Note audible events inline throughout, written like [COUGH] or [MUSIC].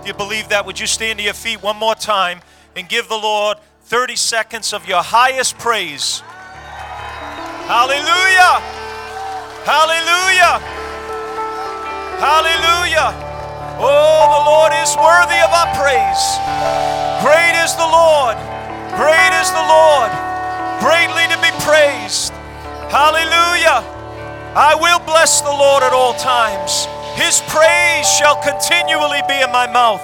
If you believe that, would you stand to your feet one more time and give the Lord 30 seconds of your highest praise? Hallelujah! Hallelujah! Hallelujah! Oh, the Lord is worthy of our praise. Great is the Lord. Great is the Lord. Greatly to be praised. Hallelujah. I will bless the Lord at all times. His praise shall continually be in my mouth.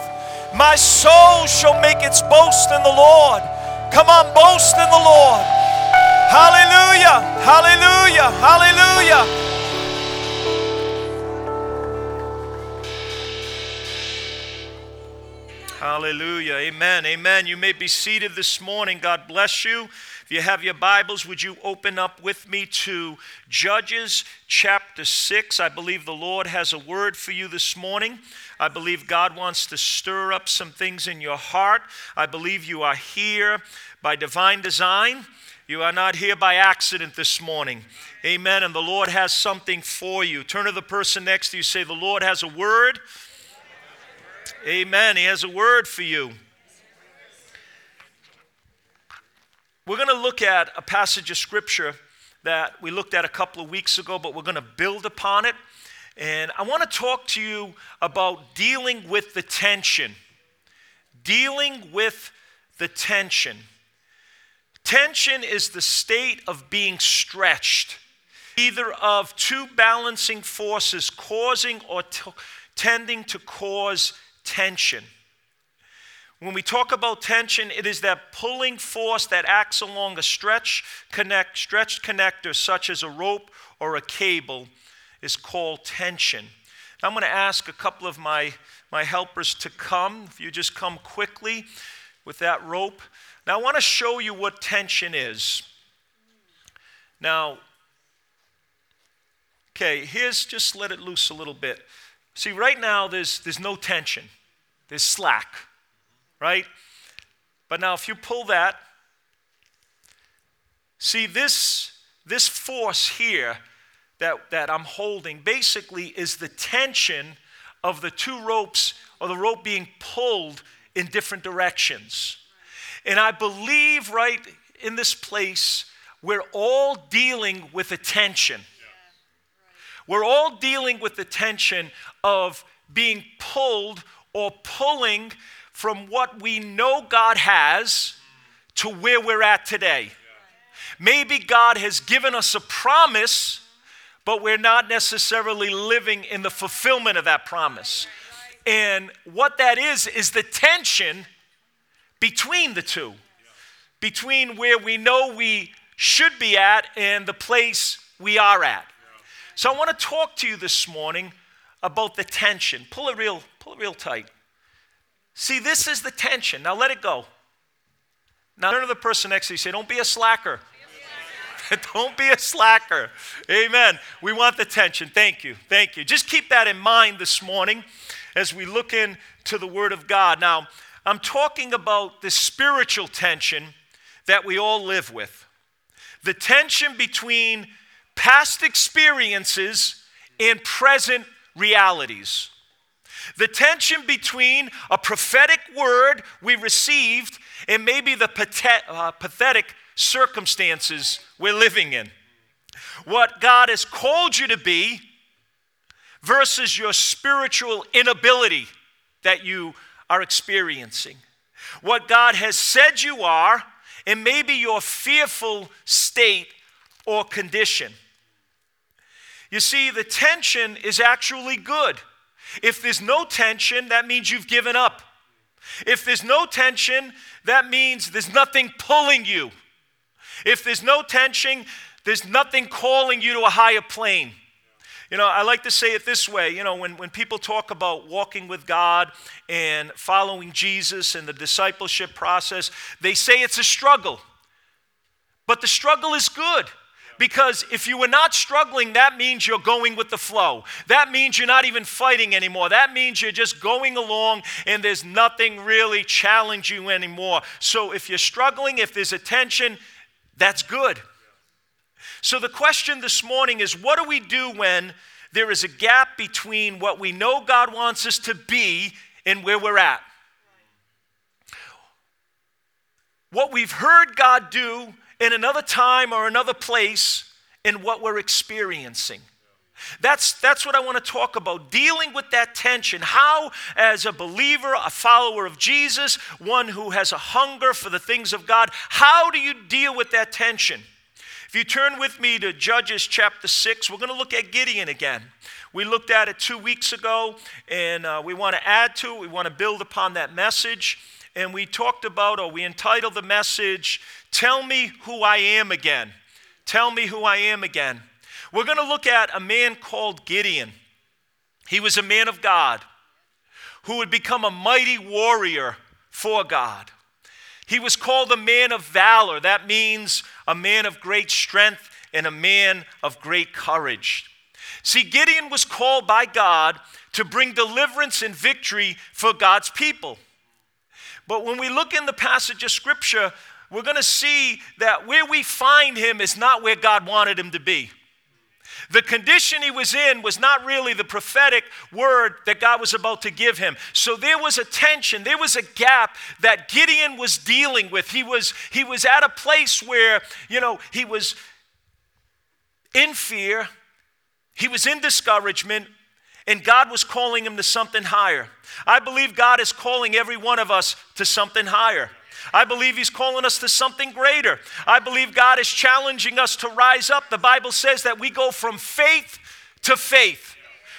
My soul shall make its boast in the Lord. Come on, boast in the Lord. Hallelujah, hallelujah, hallelujah. Hallelujah. Amen. Amen. You may be seated this morning. God bless you. If you have your Bibles, would you open up with me to Judges chapter 6? I believe the Lord has a word for you this morning. I believe God wants to stir up some things in your heart. I believe you are here by divine design. You are not here by accident this morning. Amen. And the Lord has something for you. Turn to the person next to you, say, The Lord has a word Amen. He has a word for you. We're going to look at a passage of scripture that we looked at a couple of weeks ago, but we're going to build upon it. And I want to talk to you about dealing with the tension. Dealing with the tension. Tension is the state of being stretched, either of two balancing forces causing or t- tending to cause tension. When we talk about tension, it is that pulling force that acts along a stretch connect, stretched connector, such as a rope or a cable, is called tension. Now, I'm going to ask a couple of my, my helpers to come. If you just come quickly with that rope. Now, I want to show you what tension is. Now, okay, here's just let it loose a little bit. See, right now there's, there's no tension, there's slack, right? But now if you pull that, see this, this force here that, that I'm holding basically is the tension of the two ropes or the rope being pulled in different directions. And I believe right in this place, we're all dealing with a tension. We're all dealing with the tension of being pulled or pulling from what we know God has to where we're at today. Maybe God has given us a promise, but we're not necessarily living in the fulfillment of that promise. And what that is, is the tension between the two, between where we know we should be at and the place we are at. So I want to talk to you this morning about the tension. Pull it real, pull it real tight. See, this is the tension. Now let it go. Now turn to the person next to you. Say, don't be a slacker. [LAUGHS] don't be a slacker. Amen. We want the tension. Thank you. Thank you. Just keep that in mind this morning as we look into the Word of God. Now, I'm talking about the spiritual tension that we all live with. The tension between past experiences and present realities. The tension between a prophetic word we received and maybe the uh, pathetic circumstances we're living in. What God has called you to be versus your spiritual inability that you are experiencing. What God has said you are, and maybe your fearful state or condition. You see, the tension is actually good. If there's no tension, that means you've given up. If there's no tension, that means there's nothing pulling you. If there's no tension, there's nothing calling you to a higher plane. You know, I like to say it this way you know, when, when people talk about walking with God and following Jesus and the discipleship process, they say it's a struggle. But the struggle is good because if you were not struggling, that means you're going with the flow. That means you're not even fighting anymore. That means you're just going along and there's nothing really challenging you anymore. So if you're struggling, if there's a tension, that's good. So the question this morning is what do we do when there is a gap between what we know God wants us to be and where we're at. What we've heard God do in another time or another place in what we're experiencing. That's, that's what I want to talk about dealing with that tension. How, as a believer, a follower of Jesus, one who has a hunger for the things of God, how do you deal with that tension? If you turn with me to Judges chapter 6, we're going to look at Gideon again. We looked at it two weeks ago, and uh, we want to add to it, we want to build upon that message. And we talked about, or we entitled the message, Tell Me Who I Am Again. Tell Me Who I Am Again. We're going to look at a man called Gideon. He was a man of God who would become a mighty warrior for God. He was called a man of valor. That means a man of great strength and a man of great courage. See, Gideon was called by God to bring deliverance and victory for God's people. But when we look in the passage of Scripture, we're going to see that where we find him is not where God wanted him to be. The condition he was in was not really the prophetic word that God was about to give him. So there was a tension, there was a gap that Gideon was dealing with. He was, he was at a place where, you know, he was in fear, he was in discouragement, and God was calling him to something higher. I believe God is calling every one of us to something higher. I believe He's calling us to something greater. I believe God is challenging us to rise up. The Bible says that we go from faith to faith,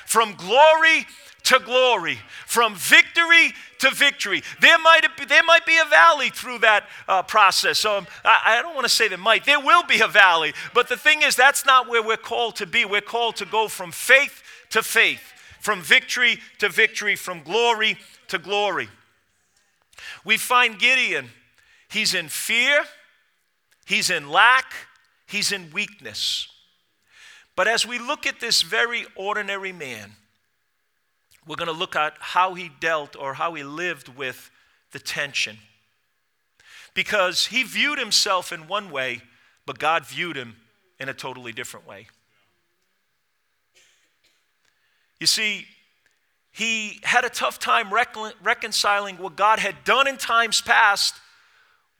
from glory to glory, from victory to victory. There might, be, there might be a valley through that uh, process. So um, I, I don't want to say there might, there will be a valley. But the thing is, that's not where we're called to be. We're called to go from faith to faith, from victory to victory, from glory to glory. We find Gideon He's in fear, he's in lack, he's in weakness. But as we look at this very ordinary man, we're going to look at how he dealt or how he lived with the tension. Because he viewed himself in one way, but God viewed him in a totally different way. You see, he had a tough time reconciling what God had done in times past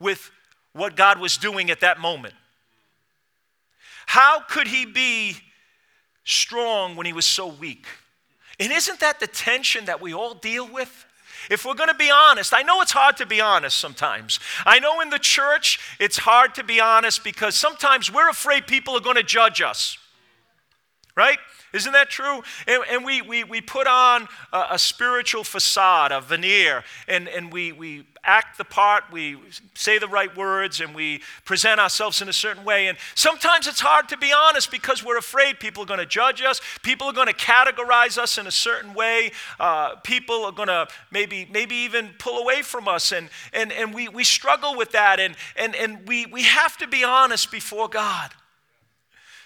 with what God was doing at that moment. How could he be strong when he was so weak? And isn't that the tension that we all deal with? If we're going to be honest, I know it's hard to be honest sometimes. I know in the church it's hard to be honest because sometimes we're afraid people are going to judge us, right? Isn't that true? And, and we, we, we put on a, a, spiritual facade, a veneer, and, and we, we act the part, we say the right words, and we present ourselves in a certain way. And sometimes it's hard to be honest because we're afraid people are going to judge us, people are going to categorize us in a certain way, uh, people are going to maybe, maybe even pull away from us. And, and, and we, we struggle with that, and, and, and we, we have to be honest before God.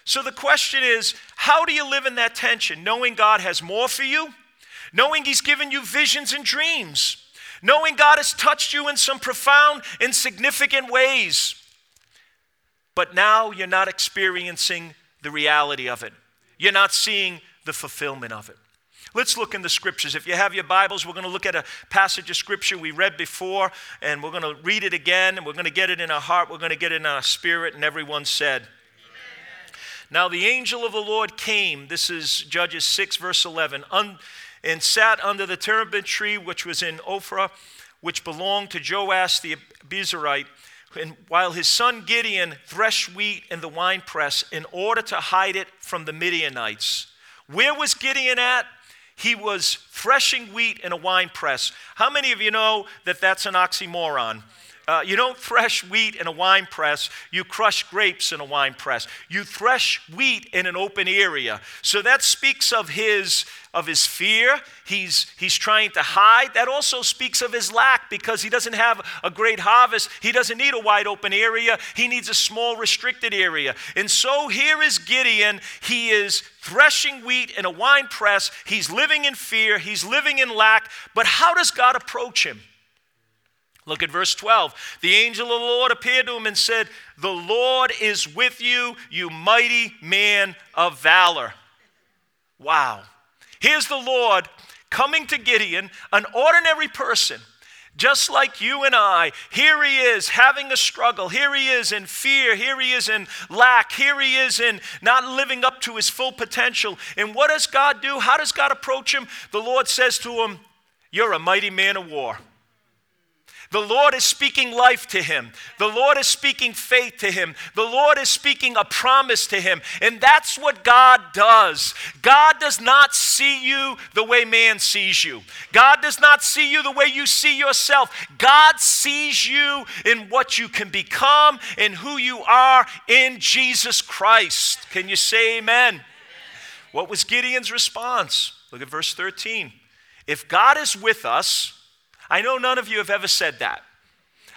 So the question is how do you live in that tension? Knowing God has more for you, knowing He's given you visions and dreams, knowing God has touched you in some profound and significant ways, but now you're not experiencing the reality of it. You're not seeing the fulfillment of it. Let's look in the scriptures. If you have your Bibles, we're going to look at a passage of scripture we read before, and we're going to read it again, and we're going to get it in our heart, we're going to get it in our spirit, and everyone said, now the angel of the Lord came, this is Judges 6, verse 11, un, and sat under the terebinth tree which was in Ophrah, which belonged to Joash the Abiezrite, and while his son Gideon threshed wheat in the winepress in order to hide it from the Midianites. Where was Gideon at? He was threshing wheat in a winepress. How many of you know that that's an oxymoron? Uh, you don't thresh wheat in a wine press, you crush grapes in a wine press. You thresh wheat in an open area. So that speaks of his of his fear. He's, he's trying to hide. That also speaks of his lack because he doesn't have a great harvest. He doesn't need a wide open area. He needs a small, restricted area. And so here is Gideon. He is threshing wheat in a wine press. He's living in fear. He's living in lack. But how does God approach him? Look at verse 12. The angel of the Lord appeared to him and said, The Lord is with you, you mighty man of valor. Wow. Here's the Lord coming to Gideon, an ordinary person, just like you and I. Here he is having a struggle. Here he is in fear. Here he is in lack. Here he is in not living up to his full potential. And what does God do? How does God approach him? The Lord says to him, You're a mighty man of war. The Lord is speaking life to him. The Lord is speaking faith to him. The Lord is speaking a promise to him. And that's what God does. God does not see you the way man sees you, God does not see you the way you see yourself. God sees you in what you can become and who you are in Jesus Christ. Can you say amen? What was Gideon's response? Look at verse 13. If God is with us, I know none of you have ever said that.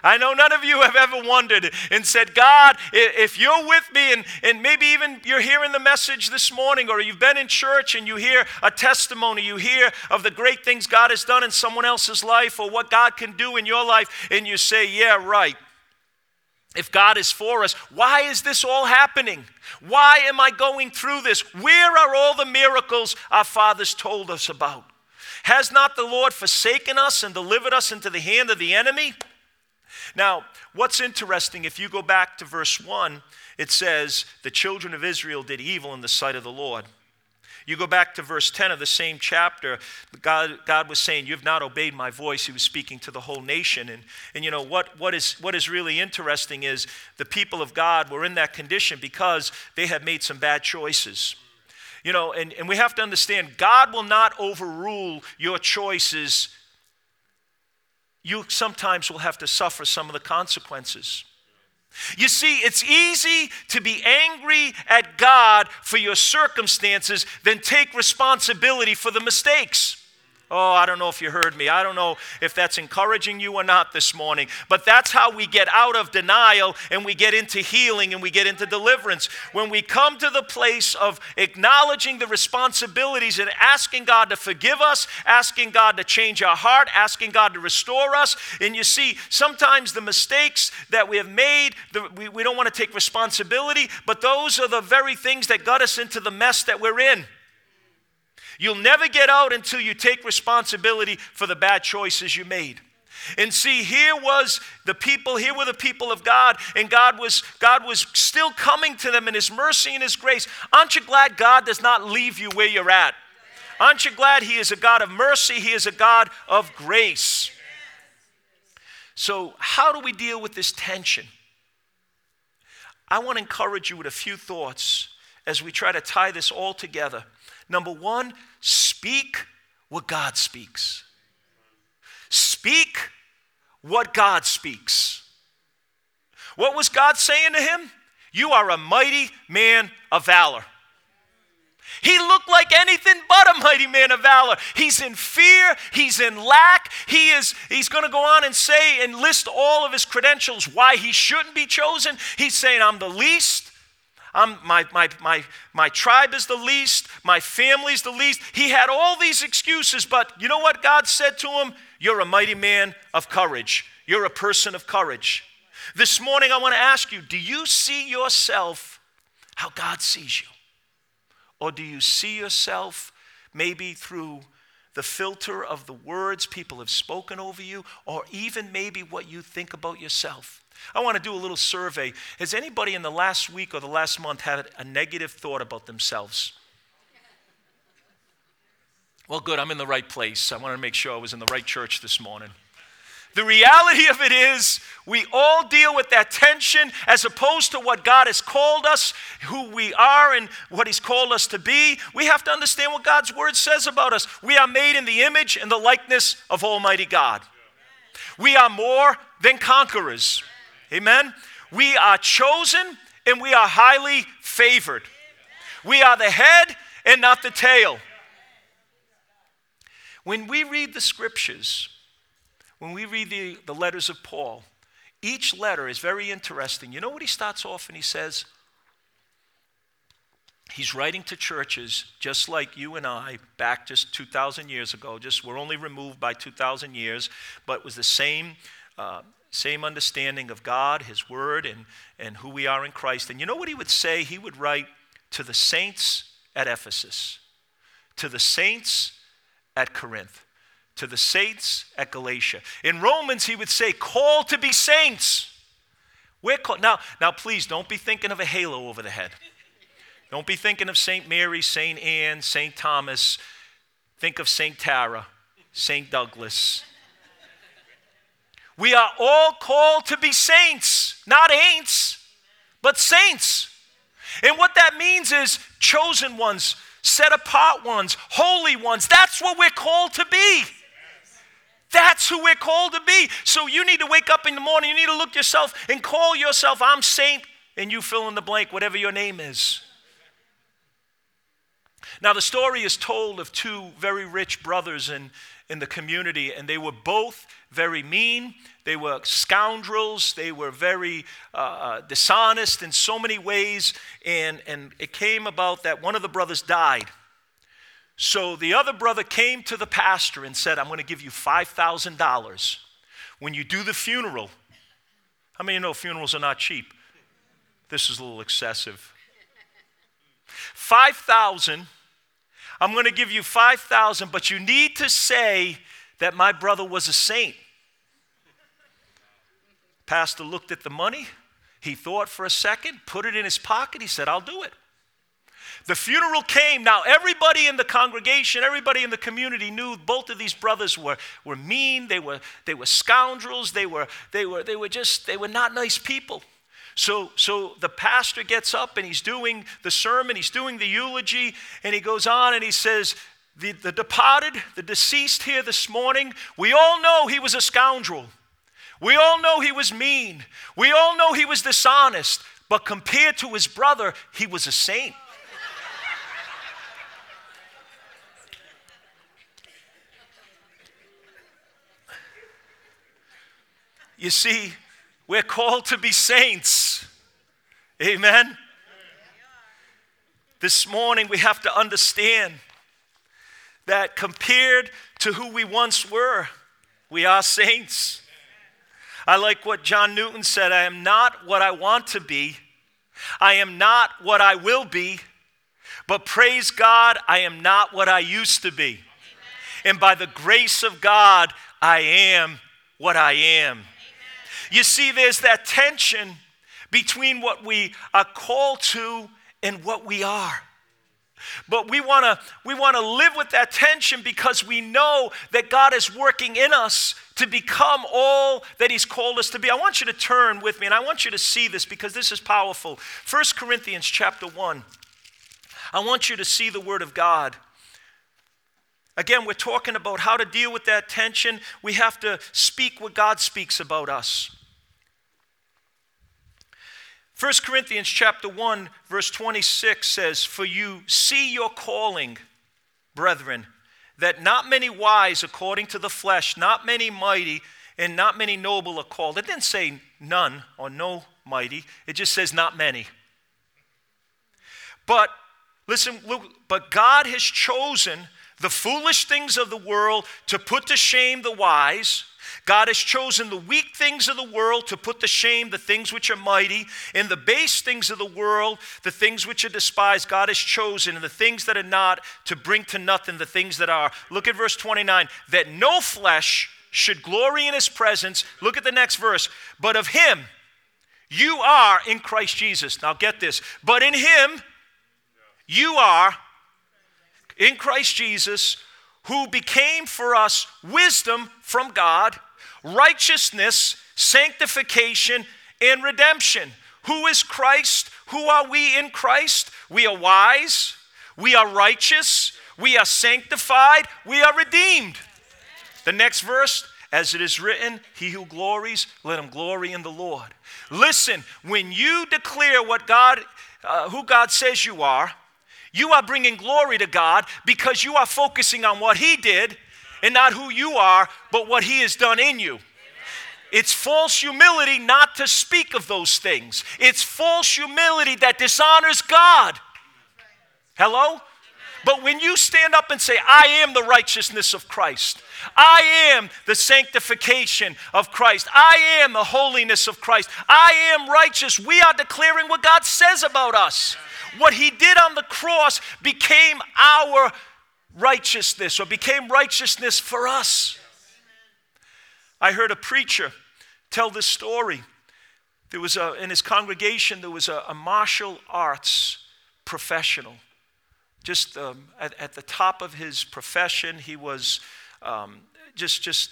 I know none of you have ever wondered and said, God, if you're with me, and, and maybe even you're hearing the message this morning, or you've been in church and you hear a testimony, you hear of the great things God has done in someone else's life, or what God can do in your life, and you say, Yeah, right. If God is for us, why is this all happening? Why am I going through this? Where are all the miracles our fathers told us about? Has not the Lord forsaken us and delivered us into the hand of the enemy? Now, what's interesting, if you go back to verse 1, it says, The children of Israel did evil in the sight of the Lord. You go back to verse 10 of the same chapter, God, God was saying, You've not obeyed my voice. He was speaking to the whole nation. And, and you know, what, what, is, what is really interesting is the people of God were in that condition because they had made some bad choices. You know, and, and we have to understand God will not overrule your choices. You sometimes will have to suffer some of the consequences. You see, it's easy to be angry at God for your circumstances than take responsibility for the mistakes. Oh, I don't know if you heard me. I don't know if that's encouraging you or not this morning, but that's how we get out of denial and we get into healing and we get into deliverance. When we come to the place of acknowledging the responsibilities and asking God to forgive us, asking God to change our heart, asking God to restore us. And you see, sometimes the mistakes that we have made, the, we, we don't want to take responsibility, but those are the very things that got us into the mess that we're in. You'll never get out until you take responsibility for the bad choices you made. And see, here was the people, here were the people of God, and God was God was still coming to them in his mercy and his grace. Aren't you glad God does not leave you where you're at? Aren't you glad he is a God of mercy, he is a God of grace. So, how do we deal with this tension? I want to encourage you with a few thoughts as we try to tie this all together. Number one, speak what God speaks. Speak what God speaks. What was God saying to him? You are a mighty man of valor. He looked like anything but a mighty man of valor. He's in fear, he's in lack. He is he's going to go on and say and list all of his credentials why he shouldn't be chosen. He's saying I'm the least, I'm, my, my, my, my tribe is the least, my family's the least. He had all these excuses, but you know what God said to him? You're a mighty man of courage. You're a person of courage. This morning, I want to ask you do you see yourself how God sees you? Or do you see yourself maybe through the filter of the words people have spoken over you, or even maybe what you think about yourself? I want to do a little survey. Has anybody in the last week or the last month had a negative thought about themselves? Well, good, I'm in the right place. I wanted to make sure I was in the right church this morning. The reality of it is, we all deal with that tension as opposed to what God has called us, who we are, and what He's called us to be. We have to understand what God's Word says about us. We are made in the image and the likeness of Almighty God. We are more than conquerors. Amen? We are chosen and we are highly favored. We are the head and not the tail. When we read the scriptures, when we read the, the letters of Paul, each letter is very interesting. You know what he starts off and he says? He's writing to churches just like you and I back just 2,000 years ago. Just we're only removed by 2,000 years, but it was the same uh, same understanding of God, His Word, and, and who we are in Christ. And you know what he would say? He would write to the saints at Ephesus, to the saints at Corinth, to the saints at Galatia. In Romans, he would say, Call to be saints. We're called. Now, now, please don't be thinking of a halo over the head. Don't be thinking of St. Mary, St. Anne, St. Thomas. Think of St. Tara, St. Douglas. We are all called to be saints, not ain'ts, but saints. And what that means is chosen ones, set apart ones, holy ones. That's what we're called to be. That's who we're called to be. So you need to wake up in the morning, you need to look yourself and call yourself, I'm saint, and you fill in the blank, whatever your name is. Now, the story is told of two very rich brothers in, in the community, and they were both very mean. They were scoundrels. They were very uh, uh, dishonest in so many ways. And, and it came about that one of the brothers died. So the other brother came to the pastor and said, I'm going to give you $5,000 when you do the funeral. How many you know funerals are not cheap? This is a little excessive. 5,000 I'm going to give you 5,000, but you need to say that my brother was a saint. Pastor looked at the money. He thought for a second, put it in his pocket. He said, I'll do it. The funeral came. Now, everybody in the congregation, everybody in the community knew both of these brothers were, were mean. They were, they were scoundrels. They were, they, were, they were just, they were not nice people. So, so the pastor gets up and he's doing the sermon, he's doing the eulogy, and he goes on and he says, the, the departed, the deceased here this morning, we all know he was a scoundrel. We all know he was mean. We all know he was dishonest. But compared to his brother, he was a saint. You see, we're called to be saints. Amen. This morning, we have to understand that compared to who we once were, we are saints. I like what John Newton said I am not what I want to be, I am not what I will be, but praise God, I am not what I used to be. And by the grace of God, I am what I am. You see, there's that tension between what we are called to and what we are. But we want to we want to live with that tension because we know that God is working in us to become all that he's called us to be. I want you to turn with me and I want you to see this because this is powerful. 1 Corinthians chapter 1. I want you to see the word of God. Again, we're talking about how to deal with that tension. We have to speak what God speaks about us. 1 Corinthians chapter 1 verse 26 says, "For you see your calling, brethren, that not many wise according to the flesh, not many mighty, and not many noble are called." It didn't say none or no mighty. It just says not many. But listen, but God has chosen the foolish things of the world to put to shame the wise. God has chosen the weak things of the world to put to shame the things which are mighty, and the base things of the world, the things which are despised, God has chosen, and the things that are not to bring to nothing the things that are. Look at verse 29 that no flesh should glory in his presence. Look at the next verse. But of him, you are in Christ Jesus. Now get this. But in him, you are in Christ Jesus, who became for us wisdom from God, righteousness, sanctification, and redemption. Who is Christ? Who are we in Christ? We are wise, we are righteous, we are sanctified, we are redeemed. The next verse, as it is written, He who glories, let him glory in the Lord. Listen, when you declare what God, uh, who God says you are, you are bringing glory to God because you are focusing on what He did and not who you are, but what He has done in you. It's false humility not to speak of those things. It's false humility that dishonors God. Hello? But when you stand up and say, I am the righteousness of Christ, I am the sanctification of Christ, I am the holiness of Christ, I am righteous, we are declaring what God says about us. What he did on the cross became our righteousness or became righteousness for us. I heard a preacher tell this story. There was a, in his congregation, there was a, a martial arts professional. Just um, at, at, the top of his profession, he was um, just, just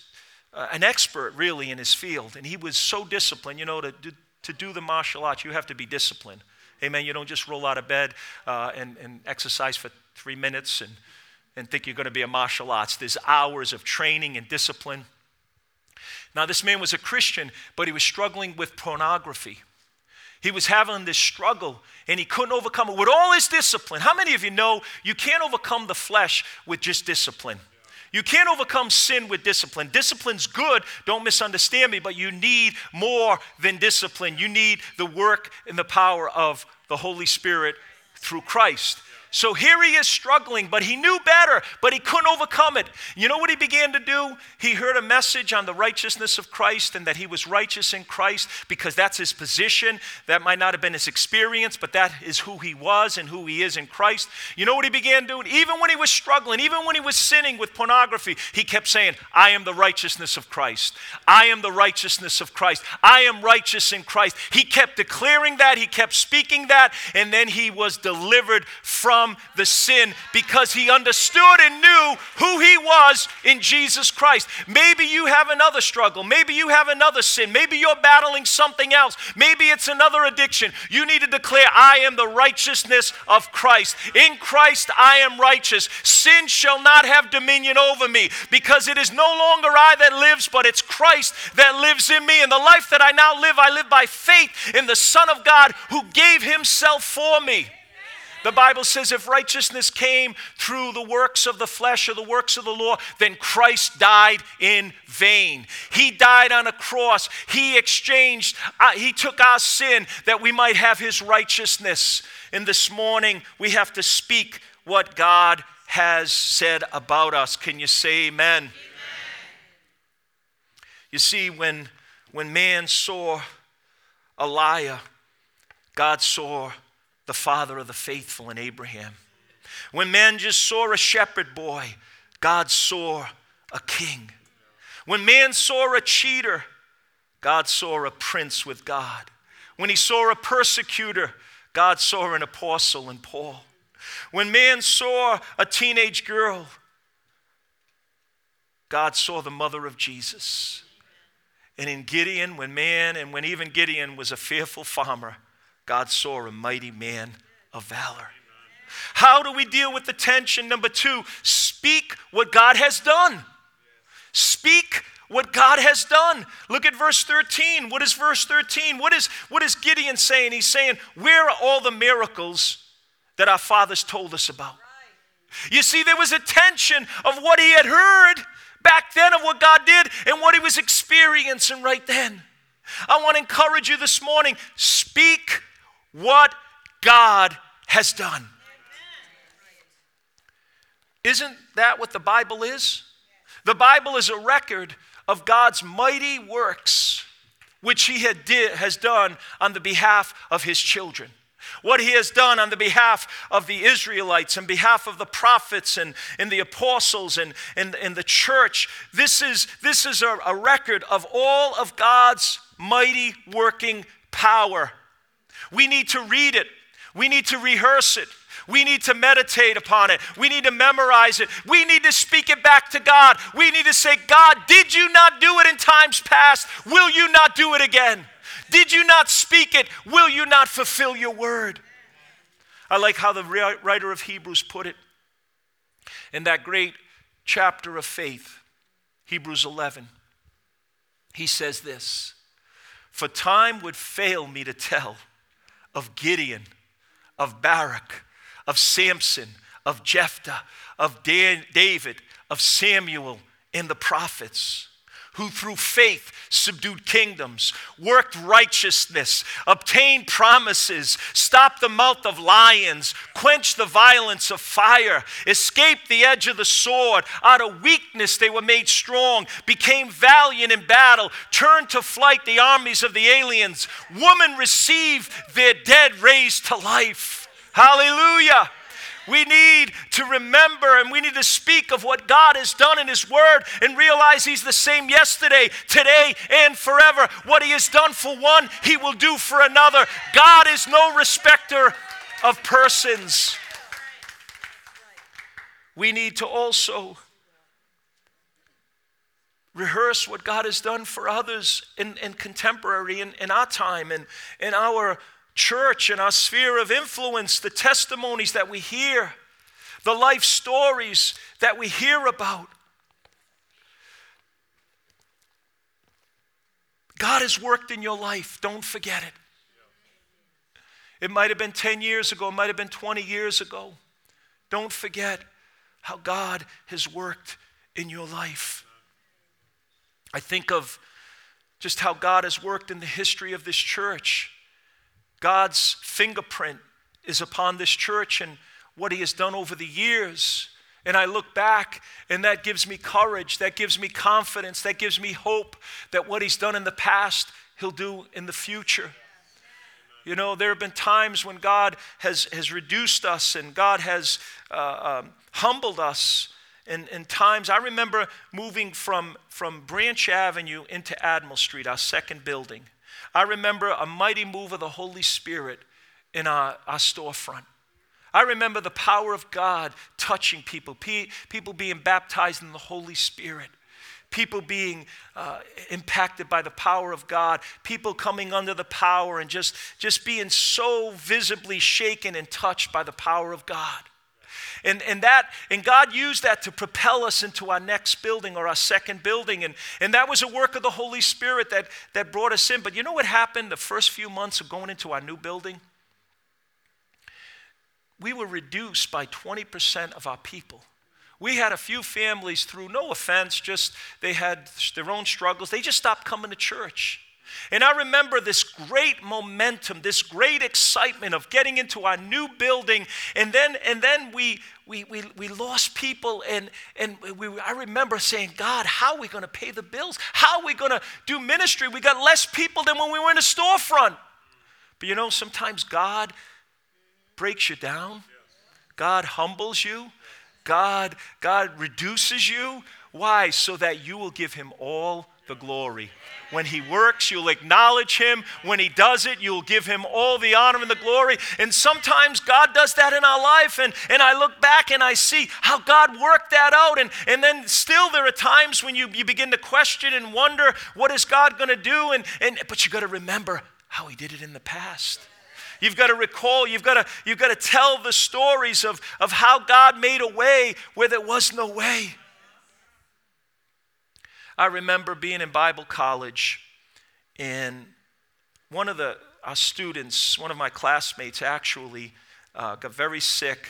uh, an expert really in his field. And he was so disciplined. You know, to, to, to do the martial arts, you have to be disciplined. Amen. You don't just roll out of bed uh, and, and exercise for three minutes and, and think you're going to be a martial arts. There's hours of training and discipline. Now, this man was a Christian, but he was struggling with pornography. He was having this struggle and he couldn't overcome it with all his discipline. How many of you know you can't overcome the flesh with just discipline? You can't overcome sin with discipline. Discipline's good, don't misunderstand me, but you need more than discipline. You need the work and the power of the Holy Spirit through Christ. So here he is struggling, but he knew better, but he couldn't overcome it. You know what he began to do? He heard a message on the righteousness of Christ and that he was righteous in Christ because that's his position. That might not have been his experience, but that is who he was and who he is in Christ. You know what he began doing? Even when he was struggling, even when he was sinning with pornography, he kept saying, I am the righteousness of Christ. I am the righteousness of Christ. I am righteous in Christ. He kept declaring that, he kept speaking that, and then he was delivered from the sin because he understood and knew who he was in Jesus Christ. Maybe you have another struggle. Maybe you have another sin. Maybe you're battling something else. Maybe it's another addiction. You need to declare, I am the righteousness of Christ. In Christ, I am righteous. Sin shall not have dominion over me because it is no longer I that lives, but it's Christ that lives in me. And the life that I now live, I live by faith in the Son of God who gave himself for me. The Bible says if righteousness came through the works of the flesh or the works of the law, then Christ died in vain. He died on a cross. He exchanged, uh, He took our sin that we might have His righteousness. And this morning, we have to speak what God has said about us. Can you say amen? amen. You see, when, when man saw a liar, God saw the father of the faithful in Abraham. When man just saw a shepherd boy, God saw a king. When man saw a cheater, God saw a prince with God. When he saw a persecutor, God saw an apostle in Paul. When man saw a teenage girl, God saw the mother of Jesus. And in Gideon, when man, and when even Gideon was a fearful farmer, God saw a mighty man of valor. How do we deal with the tension? Number two, speak what God has done. Speak what God has done. Look at verse 13. What is verse 13? What is, what is Gideon saying? He's saying, Where are all the miracles that our fathers told us about? You see, there was a tension of what he had heard back then of what God did and what he was experiencing right then. I want to encourage you this morning speak what God has done. Isn't that what the Bible is? The Bible is a record of God's mighty works, which He did, has done on the behalf of His children. What He has done on the behalf of the Israelites, on behalf of the prophets and, and the apostles and, and, and the church. This is, this is a, a record of all of God's mighty working power we need to read it, we need to rehearse it. We need to meditate upon it. We need to memorize it. We need to speak it back to God. We need to say, God, did you not do it in times past? Will you not do it again? Did you not speak it? Will you not fulfill your word? I like how the writer of Hebrews put it in that great chapter of faith, Hebrews 11. He says this For time would fail me to tell of Gideon, of Barak, of Samson, of Jephthah, of Dan, David, of Samuel, and the prophets who through faith subdued kingdoms, worked righteousness, obtained promises, stopped the mouth of lions, quenched the violence of fire, escaped the edge of the sword. Out of weakness they were made strong, became valiant in battle, turned to flight the armies of the aliens. Women received their dead raised to life. Hallelujah. We need to remember and we need to speak of what God has done in His Word and realize He's the same yesterday, today, and forever. What He has done for one, He will do for another. God is no respecter of persons. We need to also rehearse what God has done for others in, in contemporary, in, in our time, in, in our church, and our sphere of influence, the testimonies that we hear, the life stories that we hear about. God has worked in your life. Don't forget it. It might have been 10 years ago, it might have been 20 years ago. Don't forget how God has worked in your life. I think of just how God has worked in the history of this church. God's fingerprint is upon this church and what He has done over the years. And I look back, and that gives me courage, that gives me confidence, that gives me hope that what He's done in the past, He'll do in the future. You know, there have been times when God has, has reduced us and God has uh, um, humbled us in, in times, I remember moving from, from Branch Avenue into Admiral Street, our second building. I remember a mighty move of the Holy Spirit in our, our storefront. I remember the power of God touching people, people being baptized in the Holy Spirit, people being uh, impacted by the power of God, people coming under the power and just, just being so visibly shaken and touched by the power of God. And, and that and God used that to propel us into our next building or our second building. And, and that was a work of the Holy Spirit that, that brought us in. But you know what happened the first few months of going into our new building? We were reduced by 20% of our people. We had a few families through, no offense, just they had their own struggles. They just stopped coming to church. And I remember this great momentum, this great excitement of getting into our new building. And then, and then we, we, we, we lost people. And, and we, I remember saying, God, how are we going to pay the bills? How are we going to do ministry? We got less people than when we were in a storefront. But you know, sometimes God breaks you down, God humbles you, God, God reduces you. Why? So that you will give Him all the glory. When he works, you'll acknowledge him. When he does it, you'll give him all the honor and the glory. And sometimes God does that in our life. And, and I look back and I see how God worked that out. And, and then still there are times when you, you begin to question and wonder, what is God going to do? And, and, but you've got to remember how he did it in the past. You've got to recall, you've got to, you've got to tell the stories of, of how God made a way where there was no way. I remember being in Bible college, and one of the our students, one of my classmates, actually uh, got very sick,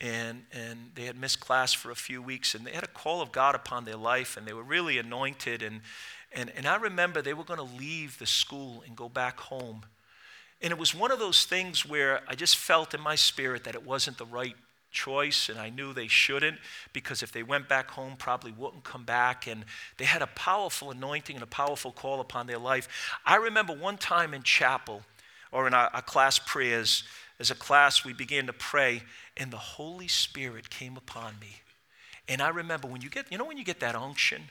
and and they had missed class for a few weeks, and they had a call of God upon their life, and they were really anointed, and and and I remember they were going to leave the school and go back home. And it was one of those things where I just felt in my spirit that it wasn't the right choice, and I knew they shouldn't because if they went back home, probably wouldn't come back. And they had a powerful anointing and a powerful call upon their life. I remember one time in chapel or in our, our class prayers, as a class, we began to pray, and the Holy Spirit came upon me. And I remember when you get, you know, when you get that unction,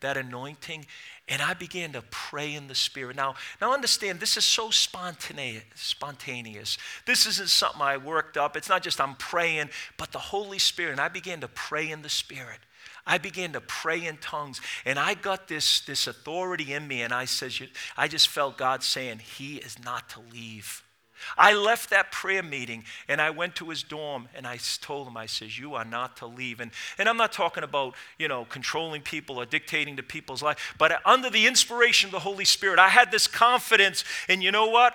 that anointing, and I began to pray in the Spirit. Now, now understand, this is so spontaneous. Spontaneous. This isn't something I worked up. It's not just I'm praying, but the Holy Spirit. And I began to pray in the Spirit. I began to pray in tongues, and I got this, this authority in me, and I says, I just felt God saying, He is not to leave. I left that prayer meeting and I went to his dorm and I told him, I says, you are not to leave. And, and I'm not talking about, you know, controlling people or dictating to people's life, but under the inspiration of the Holy Spirit, I had this confidence. And you know what?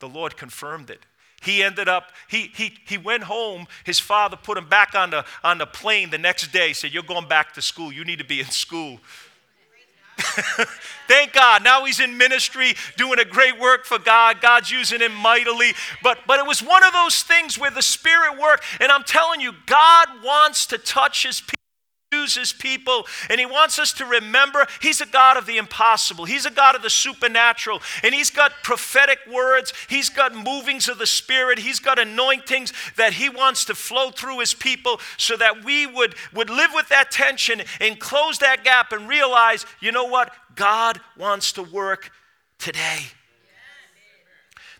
The Lord confirmed it. He ended up, he, he, he went home. His father put him back on the, on the plane the next day, said, You're going back to school. You need to be in school. [LAUGHS] Thank God. Now he's in ministry doing a great work for God. God's using him mightily. But, but it was one of those things where the Spirit worked. And I'm telling you, God wants to touch his people uses people, and He wants us to remember He's a God of the impossible. He's a God of the supernatural, and He's got prophetic words. He's got movings of the Spirit. He's got anointings that He wants to flow through His people so that we would, would live with that tension and close that gap and realize, you know what? God wants to work today.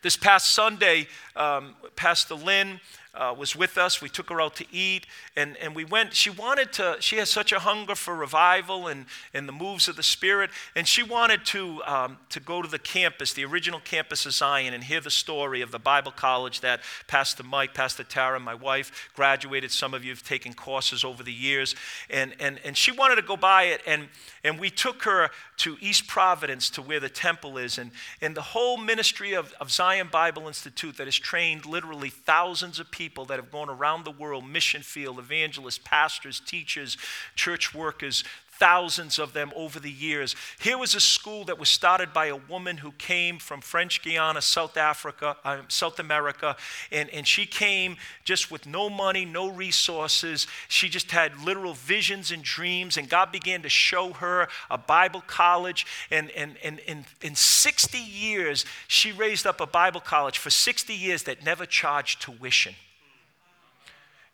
This past Sunday, um, Pastor Lynn uh, was with us. We took her out to eat, and, and we went. She wanted to, she has such a hunger for revival and, and the moves of the Spirit, and she wanted to, um, to go to the campus, the original campus of Zion, and hear the story of the Bible college that Pastor Mike, Pastor Tara, my wife, graduated. Some of you have taken courses over the years, and, and, and she wanted to go by it, and, and we took her to East Providence to where the temple is, and, and the whole ministry of, of Zion Bible Institute that has trained literally thousands of people people that have gone around the world mission field, evangelists, pastors, teachers, church workers, thousands of them over the years. Here was a school that was started by a woman who came from French Guiana, South Africa, uh, South America, and, and she came just with no money, no resources. She just had literal visions and dreams, and God began to show her a Bible college. And, and, and, and in 60 years, she raised up a Bible college for 60 years that never charged tuition.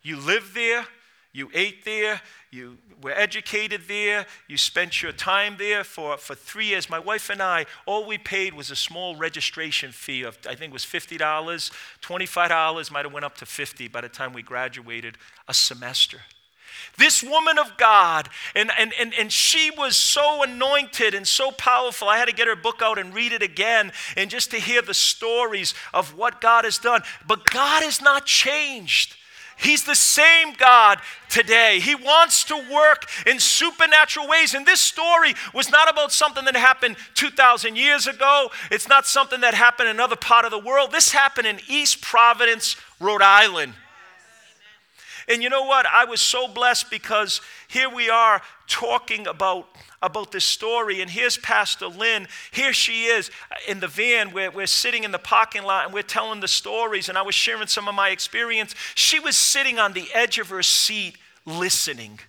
You lived there, you ate there, you were educated there, you spent your time there for, for three years. My wife and I, all we paid was a small registration fee of, I think it was $50, $25, might have went up to 50 by the time we graduated a semester. This woman of God, and, and, and, and she was so anointed and so powerful. I had to get her book out and read it again, and just to hear the stories of what God has done. But God has not changed. He's the same God today. He wants to work in supernatural ways. And this story was not about something that happened 2,000 years ago. It's not something that happened in another part of the world. This happened in East Providence, Rhode Island. And you know what? I was so blessed because here we are talking about about this story. And here's Pastor Lynn. Here she is in the van. We're, we're sitting in the parking lot and we're telling the stories. And I was sharing some of my experience. She was sitting on the edge of her seat listening.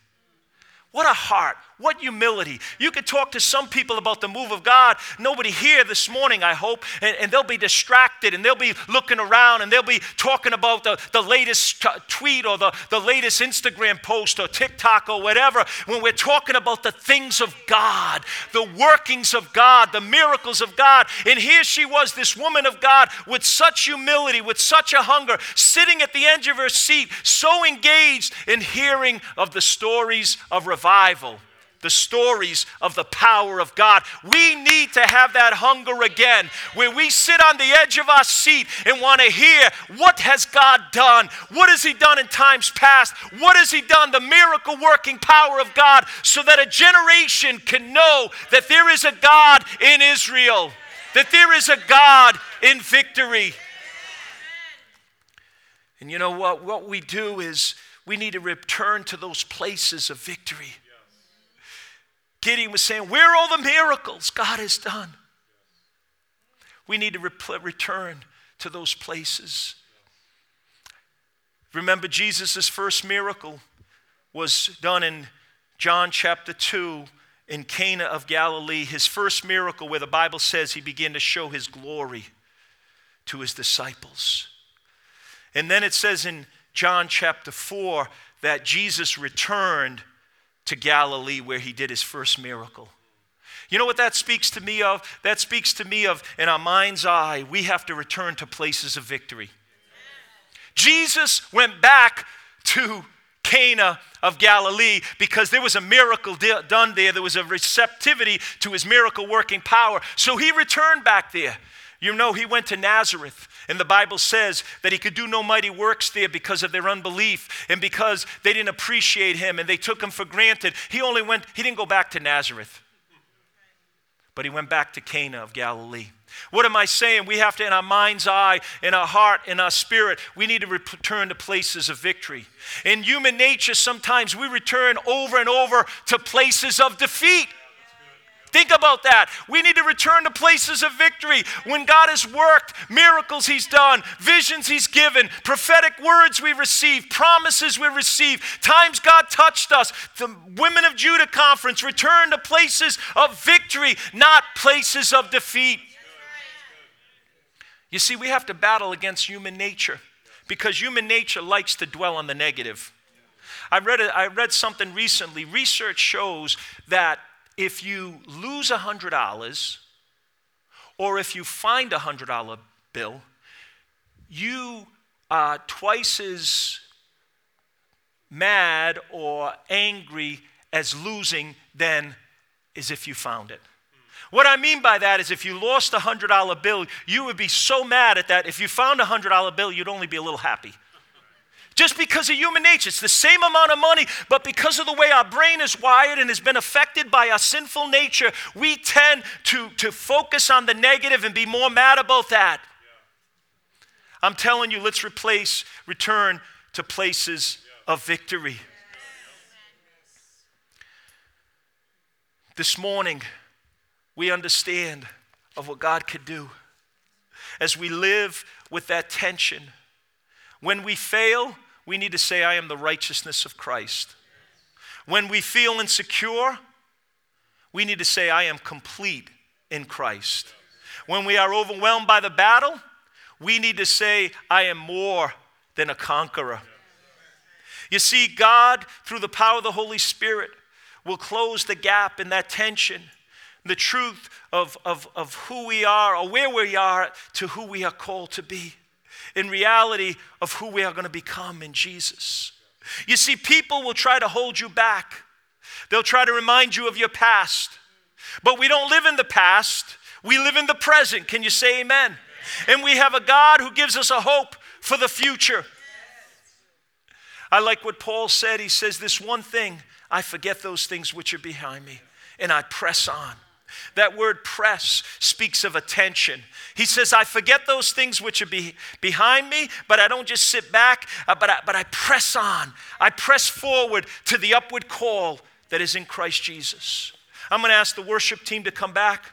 What a heart. What humility. You could talk to some people about the move of God. Nobody here this morning, I hope, and, and they'll be distracted and they'll be looking around and they'll be talking about the, the latest t- tweet or the, the latest Instagram post or TikTok or whatever. When we're talking about the things of God, the workings of God, the miracles of God. And here she was, this woman of God, with such humility, with such a hunger, sitting at the edge of her seat, so engaged in hearing of the stories of revival the stories of the power of God. We need to have that hunger again where we sit on the edge of our seat and want to hear what has God done? What has he done in times past? What has he done? The miracle working power of God so that a generation can know that there is a God in Israel, that there is a God in victory. And you know what? What we do is we need to return to those places of victory. Gideon was saying, Where are all the miracles God has done? We need to re- return to those places. Remember, Jesus' first miracle was done in John chapter 2 in Cana of Galilee. His first miracle, where the Bible says he began to show his glory to his disciples. And then it says in John chapter 4 that Jesus returned to Galilee where he did his first miracle. You know what that speaks to me of? That speaks to me of, in our mind's eye, we have to return to places of victory. Jesus went back to Cana of Galilee because there was a miracle done there. There was a receptivity to his miracle working power. So he returned back there. You know, he went to Nazareth. And the Bible says that he could do no mighty works there because of their unbelief and because they didn't appreciate him and they took him for granted. He only went, he didn't go back to Nazareth, but he went back to Cana of Galilee. What am I saying? We have to, in our mind's eye, in our heart, in our spirit, we need to return to places of victory. In human nature, sometimes we return over and over to places of defeat. Think about that. We need to return to places of victory when God has worked, miracles He's done, visions He's given, prophetic words we receive, promises we receive, times God touched us. The Women of Judah Conference return to places of victory, not places of defeat. You see, we have to battle against human nature because human nature likes to dwell on the negative. I read, a, I read something recently. Research shows that if you lose $100 or if you find a $100 bill, you are twice as mad or angry as losing than as if you found it. What I mean by that is if you lost a $100 bill, you would be so mad at that. If you found a $100 bill, you'd only be a little happy. Just because of human nature. It's the same amount of money, but because of the way our brain is wired and has been affected by our sinful nature, we tend to, to focus on the negative and be more mad about that. Yeah. I'm telling you, let's replace, return to places yeah. of victory. This morning, we understand of what God could do. As we live with that tension, when we fail, we need to say, I am the righteousness of Christ. When we feel insecure, we need to say, I am complete in Christ. When we are overwhelmed by the battle, we need to say, I am more than a conqueror. You see, God, through the power of the Holy Spirit, will close the gap in that tension the truth of, of, of who we are or where we are to who we are called to be. In reality, of who we are going to become in Jesus. You see, people will try to hold you back, they'll try to remind you of your past. But we don't live in the past, we live in the present. Can you say amen? And we have a God who gives us a hope for the future. I like what Paul said. He says, This one thing, I forget those things which are behind me, and I press on. That word press speaks of attention. He says, I forget those things which are be, behind me, but I don't just sit back, uh, but, I, but I press on. I press forward to the upward call that is in Christ Jesus. I'm going to ask the worship team to come back.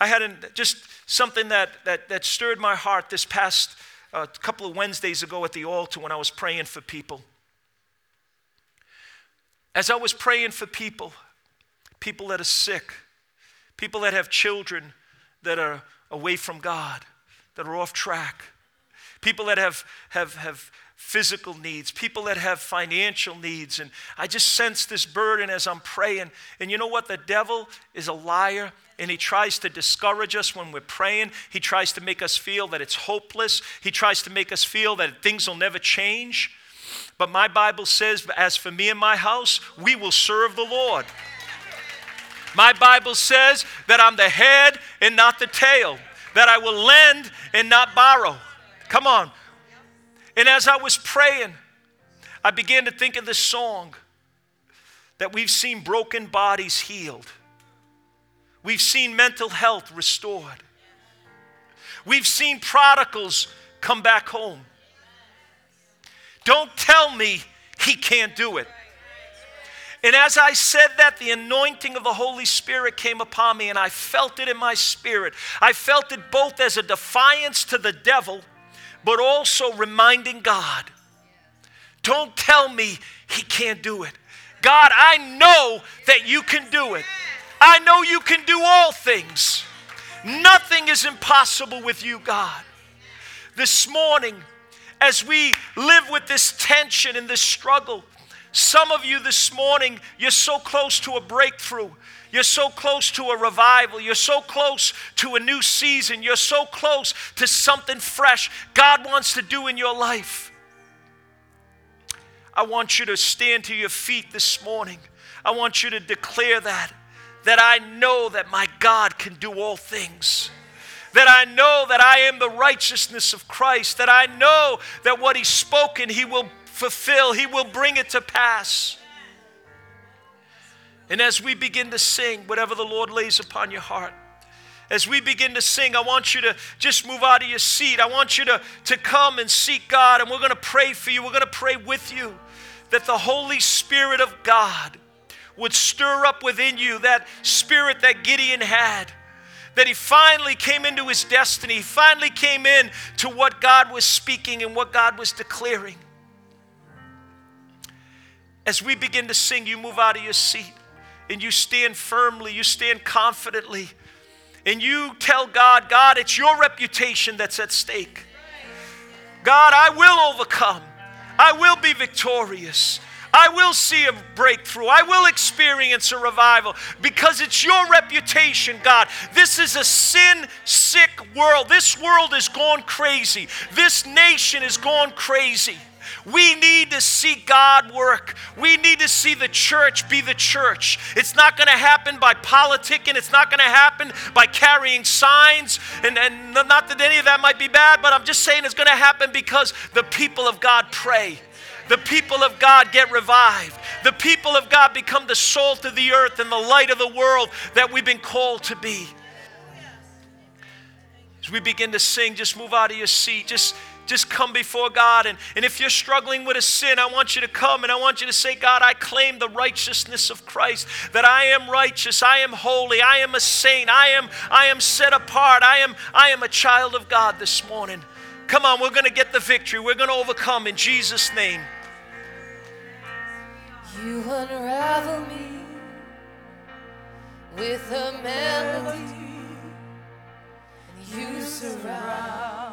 I had an, just something that, that, that stirred my heart this past uh, couple of Wednesdays ago at the altar when I was praying for people. As I was praying for people, people that are sick, people that have children that are away from God, that are off track, people that have, have, have physical needs, people that have financial needs. And I just sense this burden as I'm praying. And you know what? The devil is a liar and he tries to discourage us when we're praying. He tries to make us feel that it's hopeless. He tries to make us feel that things will never change. But my Bible says, as for me and my house, we will serve the Lord. My Bible says that I'm the head and not the tail, that I will lend and not borrow. Come on. And as I was praying, I began to think of this song that we've seen broken bodies healed, we've seen mental health restored, we've seen prodigals come back home. Don't tell me he can't do it. And as I said that, the anointing of the Holy Spirit came upon me, and I felt it in my spirit. I felt it both as a defiance to the devil, but also reminding God don't tell me he can't do it. God, I know that you can do it. I know you can do all things. Nothing is impossible with you, God. This morning, as we live with this tension and this struggle, some of you this morning, you're so close to a breakthrough. You're so close to a revival. You're so close to a new season. You're so close to something fresh God wants to do in your life. I want you to stand to your feet this morning. I want you to declare that, that I know that my God can do all things that I know that I am the righteousness of Christ, that I know that what He's spoken, He will fulfill, He will bring it to pass. And as we begin to sing, whatever the Lord lays upon your heart, as we begin to sing, I want you to just move out of your seat. I want you to, to come and seek God, and we're going to pray for you. We're going to pray with you that the Holy Spirit of God would stir up within you that spirit that Gideon had. That he finally came into his destiny. He finally came in to what God was speaking and what God was declaring. As we begin to sing, you move out of your seat and you stand firmly, you stand confidently, and you tell God, God, it's your reputation that's at stake. God, I will overcome. I will be victorious. I will see a breakthrough. I will experience a revival because it's your reputation, God. This is a sin sick world. This world is gone crazy. This nation is gone crazy. We need to see God work. We need to see the church be the church. It's not going to happen by politicking, it's not going to happen by carrying signs. And, and not that any of that might be bad, but I'm just saying it's going to happen because the people of God pray. The people of God get revived. The people of God become the salt of the earth and the light of the world that we've been called to be. As we begin to sing, just move out of your seat. Just just come before God. And, and if you're struggling with a sin, I want you to come and I want you to say, God, I claim the righteousness of Christ, that I am righteous, I am holy, I am a saint, I am, I am set apart, I am, I am a child of God this morning. Come on, we're going to get the victory. We're going to overcome in Jesus' name. You unravel me with a melody, and you surround.